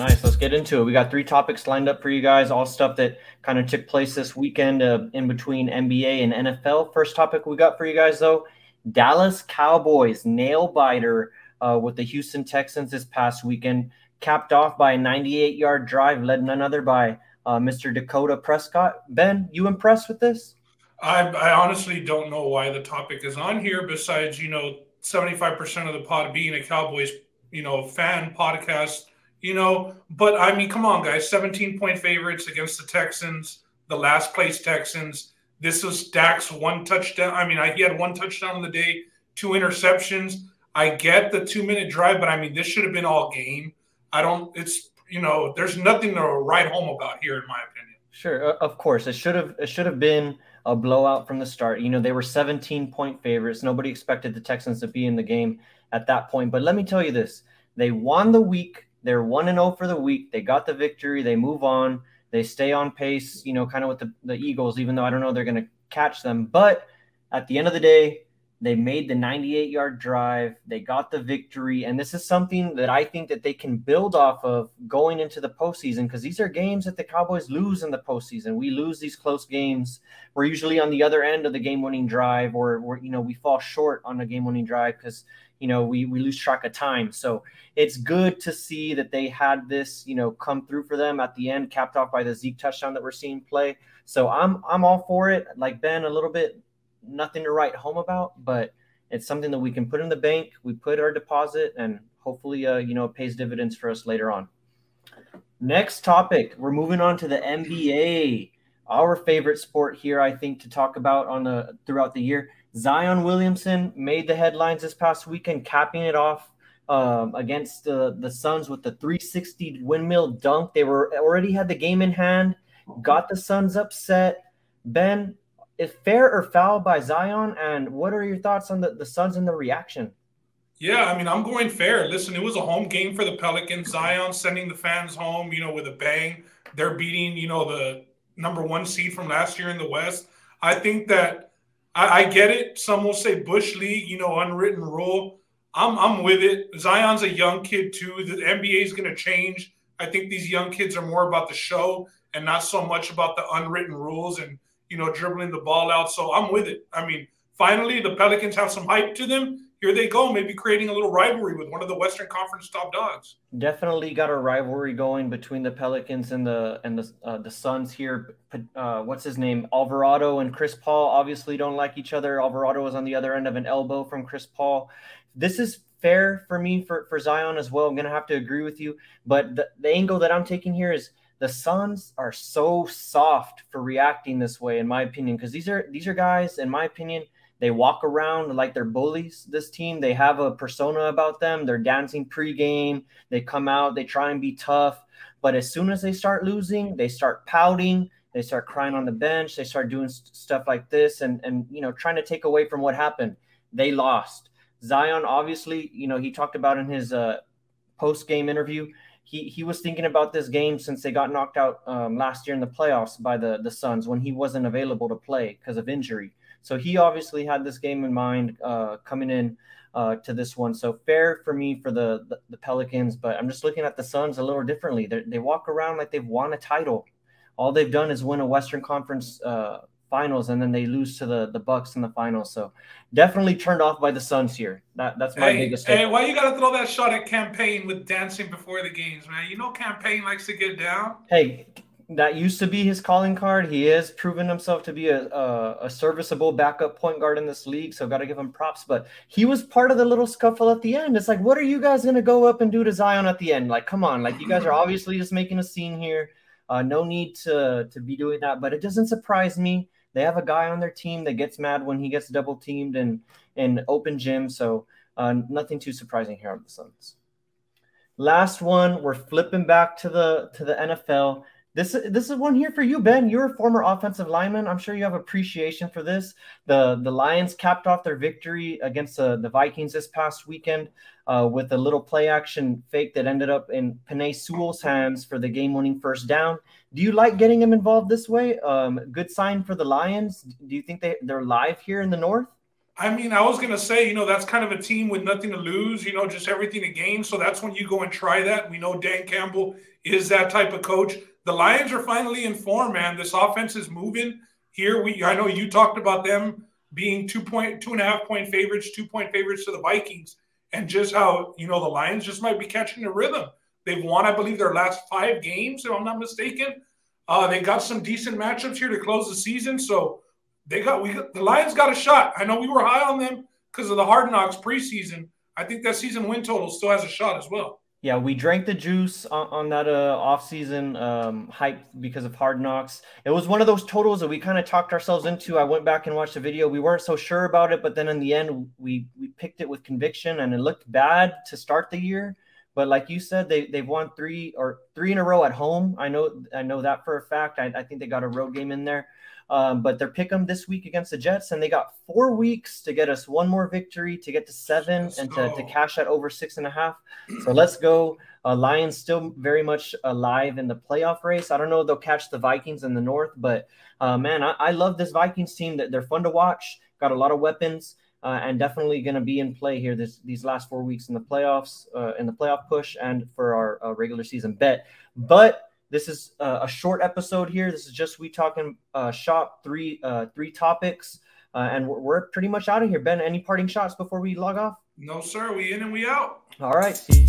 Nice. Let's get into it. We got three topics lined up for you guys, all stuff that kind of took place this weekend uh, in between NBA and NFL. First topic we got for you guys, though Dallas Cowboys nail biter uh, with the Houston Texans this past weekend, capped off by a 98 yard drive, led none other by uh, Mr. Dakota Prescott. Ben, you impressed with this? I, I honestly don't know why the topic is on here, besides, you know, 75% of the pod being a Cowboys, you know, fan podcast you know, but I mean, come on, guys, 17 point favorites against the Texans, the last place Texans. This was Dak's one touchdown. I mean, I, he had one touchdown on the day, two interceptions. I get the two minute drive, but I mean, this should have been all game. I don't, it's, you know, there's nothing to write home about here, in my opinion. Sure, of course, it should have, it should have been a blowout from the start. You know, they were 17 point favorites. Nobody expected the Texans to be in the game at that point. But let me tell you this they won the week they're 1 and 0 for the week. They got the victory. They move on. They stay on pace, you know, kind of with the, the Eagles, even though I don't know they're going to catch them. But at the end of the day, they made the 98 yard drive. They got the victory. And this is something that I think that they can build off of going into the postseason because these are games that the Cowboys lose in the postseason. We lose these close games. We're usually on the other end of the game winning drive or, you know, we fall short on a game winning drive because you know we we lose track of time so it's good to see that they had this you know come through for them at the end capped off by the zeke touchdown that we're seeing play so i'm i'm all for it like ben a little bit nothing to write home about but it's something that we can put in the bank we put our deposit and hopefully uh, you know pays dividends for us later on next topic we're moving on to the nba our favorite sport here i think to talk about on the throughout the year Zion Williamson made the headlines this past weekend, capping it off um, against the, the Suns with the 360 windmill dunk. They were already had the game in hand, got the Suns upset. Ben, is fair or foul by Zion? And what are your thoughts on the, the Suns and the reaction? Yeah, I mean, I'm going fair. Listen, it was a home game for the Pelicans. Zion sending the fans home, you know, with a bang. They're beating, you know, the number one seed from last year in the West. I think that I, I get it. Some will say Bush League, you know, unwritten rule. I'm I'm with it. Zion's a young kid too. The NBA is going to change. I think these young kids are more about the show and not so much about the unwritten rules and you know dribbling the ball out. So I'm with it. I mean, finally the Pelicans have some hype to them here they go, maybe creating a little rivalry with one of the Western Conference top dogs. Definitely got a rivalry going between the Pelicans and the and the uh, the Suns here. Uh, what's his name? Alvarado and Chris Paul obviously don't like each other. Alvarado was on the other end of an elbow from Chris Paul. This is fair for me for for Zion as well. I'm gonna have to agree with you, but the, the angle that I'm taking here is the Suns are so soft for reacting this way, in my opinion, because these are these are guys, in my opinion they walk around like they're bullies. This team, they have a persona about them. They're dancing pregame. They come out, they try and be tough. But as soon as they start losing, they start pouting. They start crying on the bench. They start doing st- stuff like this and and you know trying to take away from what happened. They lost. Zion, obviously, you know he talked about in his uh, post game interview. He, he was thinking about this game since they got knocked out um, last year in the playoffs by the, the Suns when he wasn't available to play because of injury. So he obviously had this game in mind uh, coming in uh, to this one. So fair for me for the, the, the Pelicans, but I'm just looking at the Suns a little differently. They're, they walk around like they've won a title. All they've done is win a Western Conference uh, finals, and then they lose to the the Bucks in the finals. So definitely turned off by the Suns here. That that's my hey, biggest. Hey, why you gotta throw that shot at Cam Payne with dancing before the games, man? You know Cam Payne likes to get down. Hey, that used to be his calling card. He has proven himself to be a, a, a serviceable backup point guard in this league, so got to give him props. But he was part of the little scuffle at the end. It's like, what are you guys gonna go up and do to Zion at the end? Like, come on, like you guys are obviously just making a scene here. Uh, no need to to be doing that, but it doesn't surprise me. They have a guy on their team that gets mad when he gets double teamed in in open gym, so uh, nothing too surprising here on the Suns. Last one, we're flipping back to the to the NFL. This this is one here for you, Ben. You're a former offensive lineman. I'm sure you have appreciation for this. The the Lions capped off their victory against the, the Vikings this past weekend uh, with a little play action fake that ended up in Penei Sewell's hands for the game winning first down. Do you like getting him involved this way? Um, good sign for the Lions. Do you think they they're live here in the North? I mean, I was gonna say, you know, that's kind of a team with nothing to lose, you know, just everything to gain. So that's when you go and try that. We know Dan Campbell is that type of coach. The Lions are finally in form, man. This offense is moving. Here we I know you talked about them being two point two and a half point favorites, two point favorites to the Vikings, and just how you know the Lions just might be catching a rhythm. They've won, I believe, their last five games, if I'm not mistaken. Uh, they got some decent matchups here to close the season, so they got we got, the Lions got a shot. I know we were high on them because of the Hard Knocks preseason. I think that season win total still has a shot as well. Yeah, we drank the juice on, on that uh, offseason um, hype because of Hard Knocks. It was one of those totals that we kind of talked ourselves into. I went back and watched the video. We weren't so sure about it, but then in the end, we we picked it with conviction, and it looked bad to start the year. But like you said, they they've won three or three in a row at home. I know I know that for a fact. I, I think they got a road game in there. Um, but they're pick them this week against the Jets, and they got four weeks to get us one more victory to get to 7 let's and to, to, cash that over six and a half. So let's go. Uh, Lions still very much alive in the playoff race. I don't know if they'll catch the Vikings in the North, but uh, man, I, I, love this Vikings team. That they're fun to watch. Got a lot of weapons. Uh, and definitely going to be in play here this these last four weeks in the playoffs, uh, in the playoff push, and for our uh, regular season bet. But this is uh, a short episode here. This is just we talking uh, shop three uh, three topics, uh, and we're, we're, pretty much out of here. Ben, any parting shots before we log off? No, sir. We in and we out. All right. See